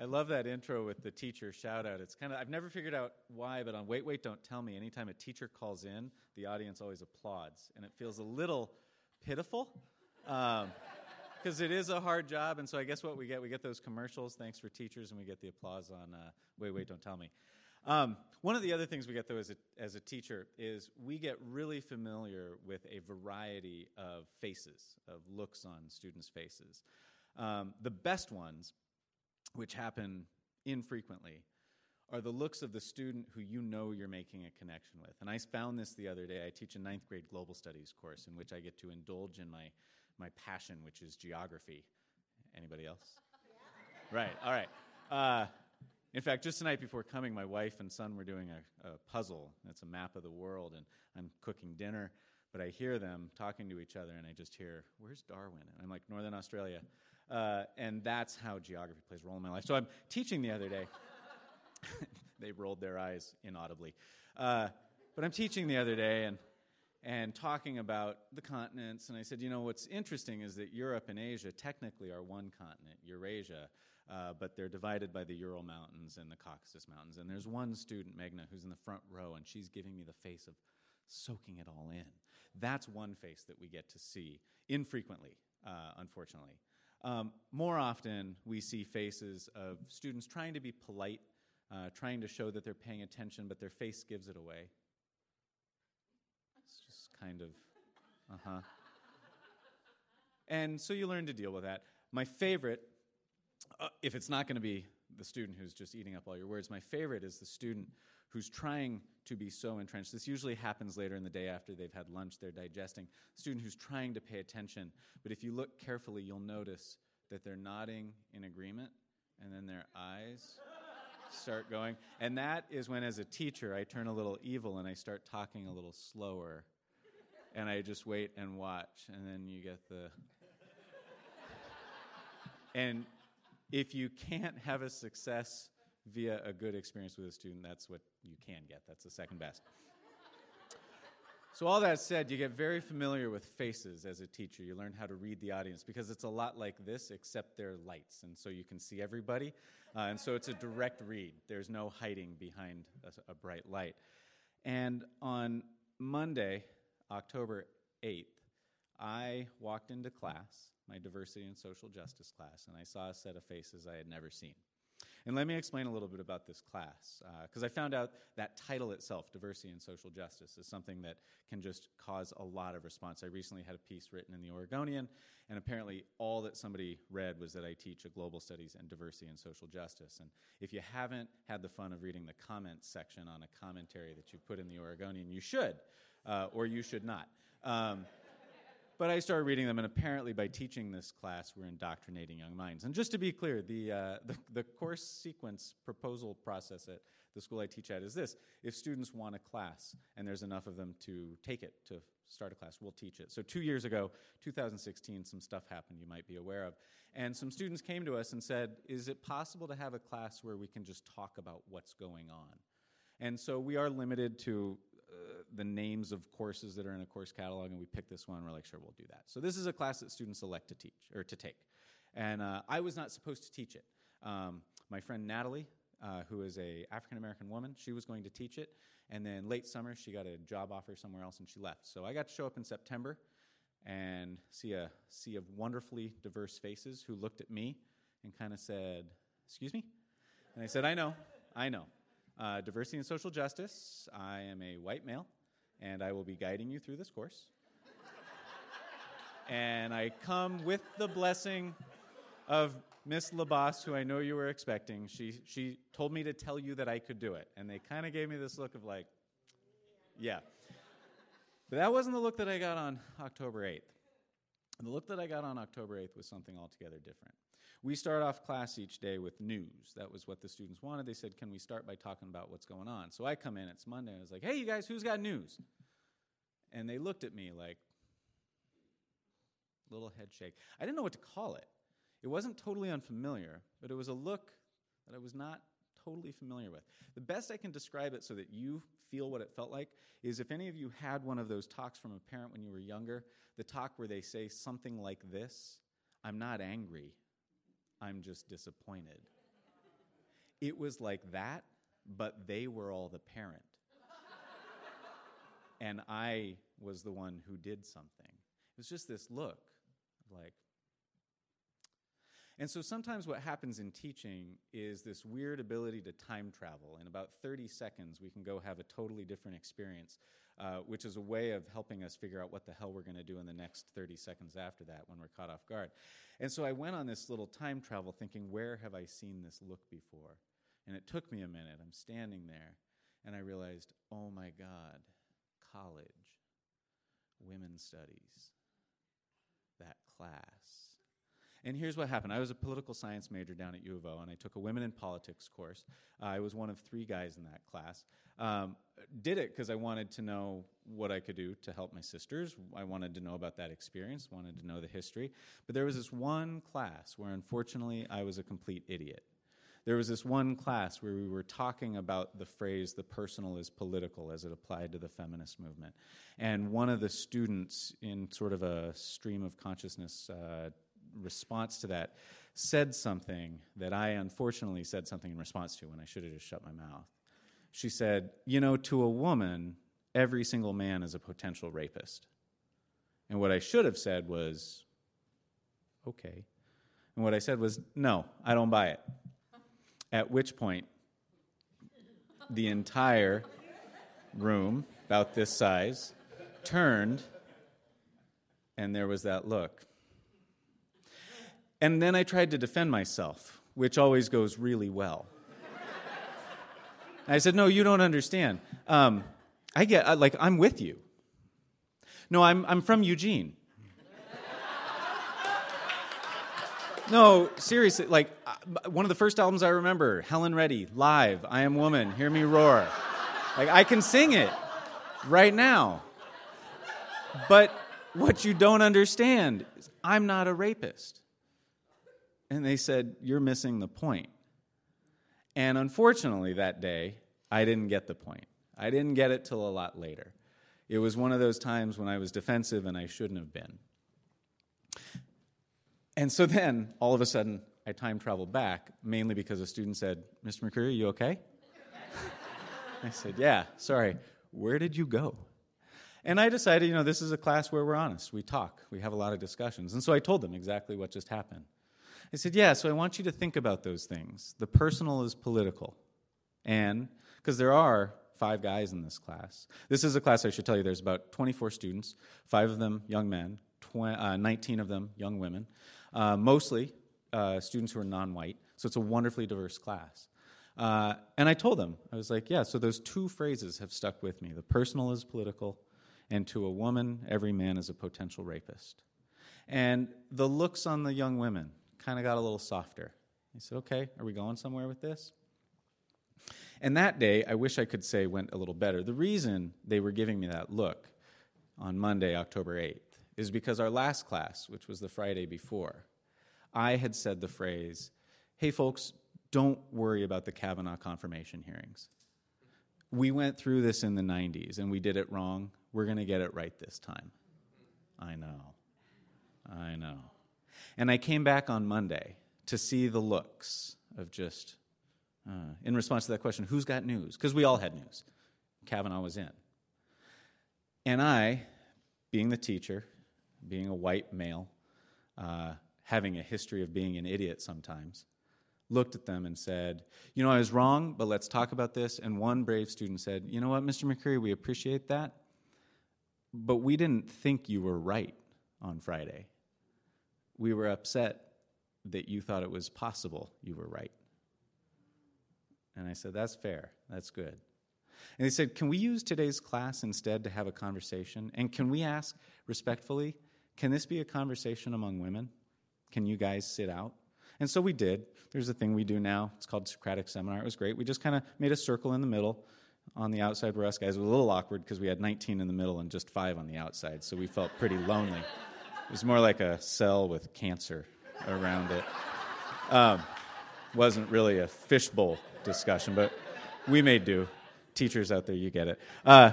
I love that intro with the teacher shout out. It's kind of, I've never figured out why, but on Wait, Wait, Don't Tell Me, anytime a teacher calls in, the audience always applauds. And it feels a little pitiful. Um, because it is a hard job. And so I guess what we get, we get those commercials, thanks for teachers, and we get the applause on uh, Wait, Wait, Don't Tell Me. Um, one of the other things we get, though, as a, as a teacher, is we get really familiar with a variety of faces, of looks on students' faces. Um, the best ones, which happen infrequently, are the looks of the student who you know you're making a connection with. And I found this the other day. I teach a ninth grade global studies course in which I get to indulge in my, my passion, which is geography. Anybody else? right, all right. Uh, in fact, just tonight before coming, my wife and son were doing a, a puzzle. It's a map of the world, and I'm cooking dinner. But I hear them talking to each other, and I just hear, Where's Darwin? And I'm like, Northern Australia. Uh, and that's how geography plays a role in my life. So I'm teaching the other day. they rolled their eyes inaudibly. Uh, but I'm teaching the other day, and and talking about the continents. And I said, you know, what's interesting is that Europe and Asia technically are one continent, Eurasia, uh, but they're divided by the Ural Mountains and the Caucasus Mountains. And there's one student, Megna, who's in the front row, and she's giving me the face of soaking it all in. That's one face that we get to see infrequently, uh, unfortunately. Um, more often, we see faces of students trying to be polite, uh, trying to show that they're paying attention, but their face gives it away. It's just kind of, uh huh. And so you learn to deal with that. My favorite, uh, if it's not going to be the student who's just eating up all your words, my favorite is the student who's trying to be so entrenched. This usually happens later in the day after they've had lunch, they're digesting. Student who's trying to pay attention, but if you look carefully, you'll notice that they're nodding in agreement and then their eyes start going. And that is when, as a teacher, I turn a little evil and I start talking a little slower. And I just wait and watch. And then you get the. And if you can't have a success via a good experience with a student, that's what you can get. That's the second best. So, all that said, you get very familiar with faces as a teacher. You learn how to read the audience because it's a lot like this, except there are lights. And so you can see everybody. Uh, and so it's a direct read. There's no hiding behind a, a bright light. And on Monday, October 8th, I walked into class, my diversity and social justice class, and I saw a set of faces I had never seen. And let me explain a little bit about this class, because uh, I found out that title itself, Diversity and Social Justice, is something that can just cause a lot of response. I recently had a piece written in the Oregonian, and apparently all that somebody read was that I teach a global studies and diversity and social justice. And if you haven't had the fun of reading the comments section on a commentary that you put in the Oregonian, you should, uh, or you should not. Um, but I started reading them, and apparently, by teaching this class, we're indoctrinating young minds. And just to be clear, the, uh, the, the, course sequence proposal process at the school I teach at is this if students want a class and there's enough of them to take it, to start a class, we'll teach it. So, two years ago, 2016, some stuff happened you might be aware of. And some students came to us and said, Is it possible to have a class where we can just talk about what's going on? And so we are limited to uh, the names of courses that are in a course catalog, and we pick this one. We're like, sure, we'll do that. So this is a class that students elect to teach or to take, and uh, I was not supposed to teach it. Um, my friend Natalie, uh, who is a African American woman, she was going to teach it, and then late summer she got a job offer somewhere else and she left. So I got to show up in September and see a sea of wonderfully diverse faces who looked at me and kind of said, "Excuse me," and I said, "I know, I know." Uh, diversity and social justice. I am a white male, and I will be guiding you through this course. and I come with the blessing of Miss Labas, who I know you were expecting. She, she told me to tell you that I could do it. And they kind of gave me this look of like, yeah. But that wasn't the look that I got on October 8th. The look that I got on October 8th was something altogether different. We start off class each day with news. That was what the students wanted. They said, Can we start by talking about what's going on? So I come in, it's Monday, and I was like, Hey, you guys, who's got news? And they looked at me like, little head shake. I didn't know what to call it. It wasn't totally unfamiliar, but it was a look that I was not totally familiar with. The best I can describe it so that you feel what it felt like is if any of you had one of those talks from a parent when you were younger, the talk where they say something like this I'm not angry, I'm just disappointed. it was like that, but they were all the parent. and I was the one who did something. It was just this look like, and so sometimes what happens in teaching is this weird ability to time travel. In about 30 seconds, we can go have a totally different experience, uh, which is a way of helping us figure out what the hell we're going to do in the next 30 seconds after that when we're caught off guard. And so I went on this little time travel thinking, where have I seen this look before? And it took me a minute. I'm standing there, and I realized, oh my God, college, women's studies, that class and here's what happened I was a political science major down at U of O, and I took a women in politics course. Uh, I was one of three guys in that class. Um, did it because I wanted to know what I could do to help my sisters. I wanted to know about that experience, wanted to know the history. But there was this one class where, unfortunately, I was a complete idiot. There was this one class where we were talking about the phrase, the personal is political, as it applied to the feminist movement. And one of the students, in sort of a stream of consciousness uh, response to that, said something that I unfortunately said something in response to when I should have just shut my mouth. She said, You know, to a woman, every single man is a potential rapist. And what I should have said was, Okay. And what I said was, No, I don't buy it. At which point, the entire room, about this size, turned, and there was that look. And then I tried to defend myself, which always goes really well. I said, No, you don't understand. Um, I get, like, I'm with you. No, I'm, I'm from Eugene. no, seriously, like, uh, one of the first albums I remember, Helen Reddy, live, I Am Woman, Hear Me Roar. Like, I can sing it right now. But what you don't understand is I'm not a rapist. And they said, You're missing the point. And unfortunately, that day, I didn't get the point. I didn't get it till a lot later. It was one of those times when I was defensive and I shouldn't have been. And so then, all of a sudden, I time traveled back, mainly because a student said, Mr. McCreery, are you okay? I said, Yeah, sorry. Where did you go? And I decided, you know, this is a class where we're honest. We talk, we have a lot of discussions. And so I told them exactly what just happened. I said, Yeah, so I want you to think about those things. The personal is political. And because there are five guys in this class. This is a class, I should tell you, there's about 24 students, five of them young men, tw- uh, 19 of them young women, uh, mostly uh, students who are non white. So it's a wonderfully diverse class. Uh, and I told them, I was like, yeah, so those two phrases have stuck with me. The personal is political, and to a woman, every man is a potential rapist. And the looks on the young women, kind of got a little softer. He said, Okay, are we going somewhere with this? And that day, I wish I could say went a little better. The reason they were giving me that look on Monday, October 8th, is because our last class, which was the Friday before, I had said the phrase, Hey, folks, don't worry about the Kavanaugh confirmation hearings. We went through this in the 90s and we did it wrong. We're going to get it right this time. I know. I know. And I came back on Monday to see the looks of just, uh, in response to that question, who's got news? Because we all had news. Kavanaugh was in. And I, being the teacher, being a white male, uh, having a history of being an idiot sometimes, looked at them and said, You know, I was wrong, but let's talk about this. And one brave student said, You know what, Mr. McCreery, we appreciate that, but we didn't think you were right on Friday we were upset that you thought it was possible you were right. And I said, That's fair. That's good. And they said, Can we use today's class instead to have a conversation? And can we ask respectfully, can this be a conversation among women? Can you guys sit out? And so we did. There's a thing we do now. It's called Socratic Seminar. It was great. We just kind of made a circle in the middle. On the outside were us guys. It was a little awkward because we had 19 in the middle and just five on the outside, so we felt pretty lonely. It was more like a cell with cancer around it. Um, wasn't really a fishbowl discussion, but we may do. Teachers out there, you get it. Uh,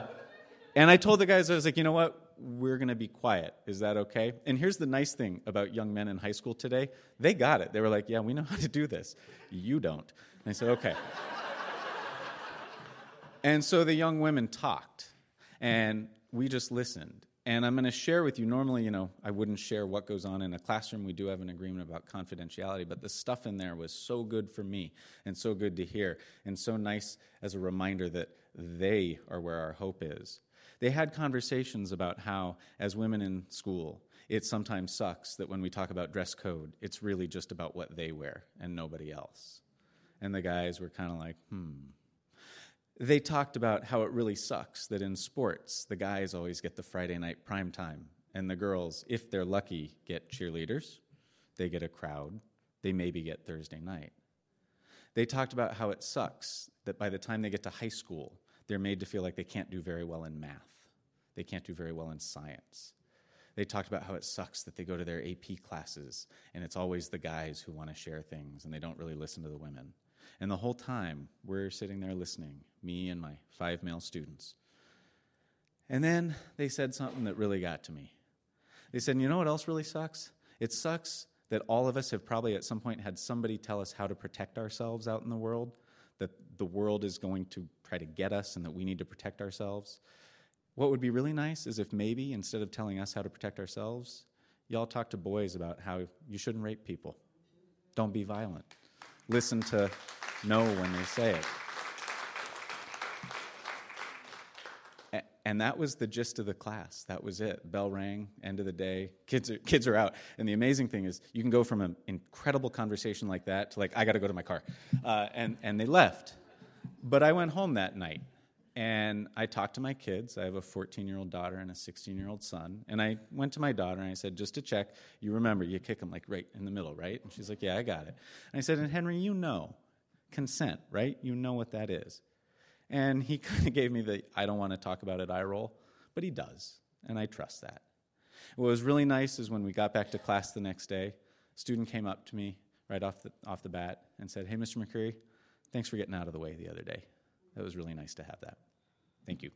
and I told the guys, I was like, you know what? we're going to be quiet. Is that okay? And here's the nice thing about young men in high school today they got it. They were like, yeah, we know how to do this. You don't. And I said, okay. and so the young women talked, and we just listened. And I'm going to share with you. Normally, you know, I wouldn't share what goes on in a classroom. We do have an agreement about confidentiality, but the stuff in there was so good for me and so good to hear and so nice as a reminder that they are where our hope is. They had conversations about how, as women in school, it sometimes sucks that when we talk about dress code, it's really just about what they wear and nobody else. And the guys were kind of like, hmm, they talked about how it really sucks that in sports, the guys always get the Friday night prime time, and the girls, if they're lucky, get cheerleaders, they get a crowd, they maybe get Thursday night. They talked about how it sucks that by the time they get to high school, they're made to feel like they can't do very well in math, they can't do very well in science. They talked about how it sucks that they go to their AP classes and it's always the guys who want to share things and they don't really listen to the women. And the whole time, we're sitting there listening, me and my five male students. And then they said something that really got to me. They said, You know what else really sucks? It sucks that all of us have probably at some point had somebody tell us how to protect ourselves out in the world, that the world is going to try to get us and that we need to protect ourselves. What would be really nice is if maybe instead of telling us how to protect ourselves, y'all talk to boys about how you shouldn't rape people. Don't be violent. Listen to know when they say it. And that was the gist of the class. That was it. Bell rang, end of the day. Kids are, kids are out. And the amazing thing is, you can go from an incredible conversation like that to, like, I got to go to my car. Uh, and, and they left. But I went home that night and I talked to my kids. I have a 14 year old daughter and a 16 year old son. And I went to my daughter and I said, just to check, you remember, you kick them like right in the middle, right? And she's like, yeah, I got it. And I said, and Henry, you know consent, right? You know what that is. And he kind of gave me the I don't want to talk about it eye roll, but he does, and I trust that. What was really nice is when we got back to class the next day, a student came up to me right off the, off the bat and said, Hey, Mr. McCreery, thanks for getting out of the way the other day. That was really nice to have that. Thank you.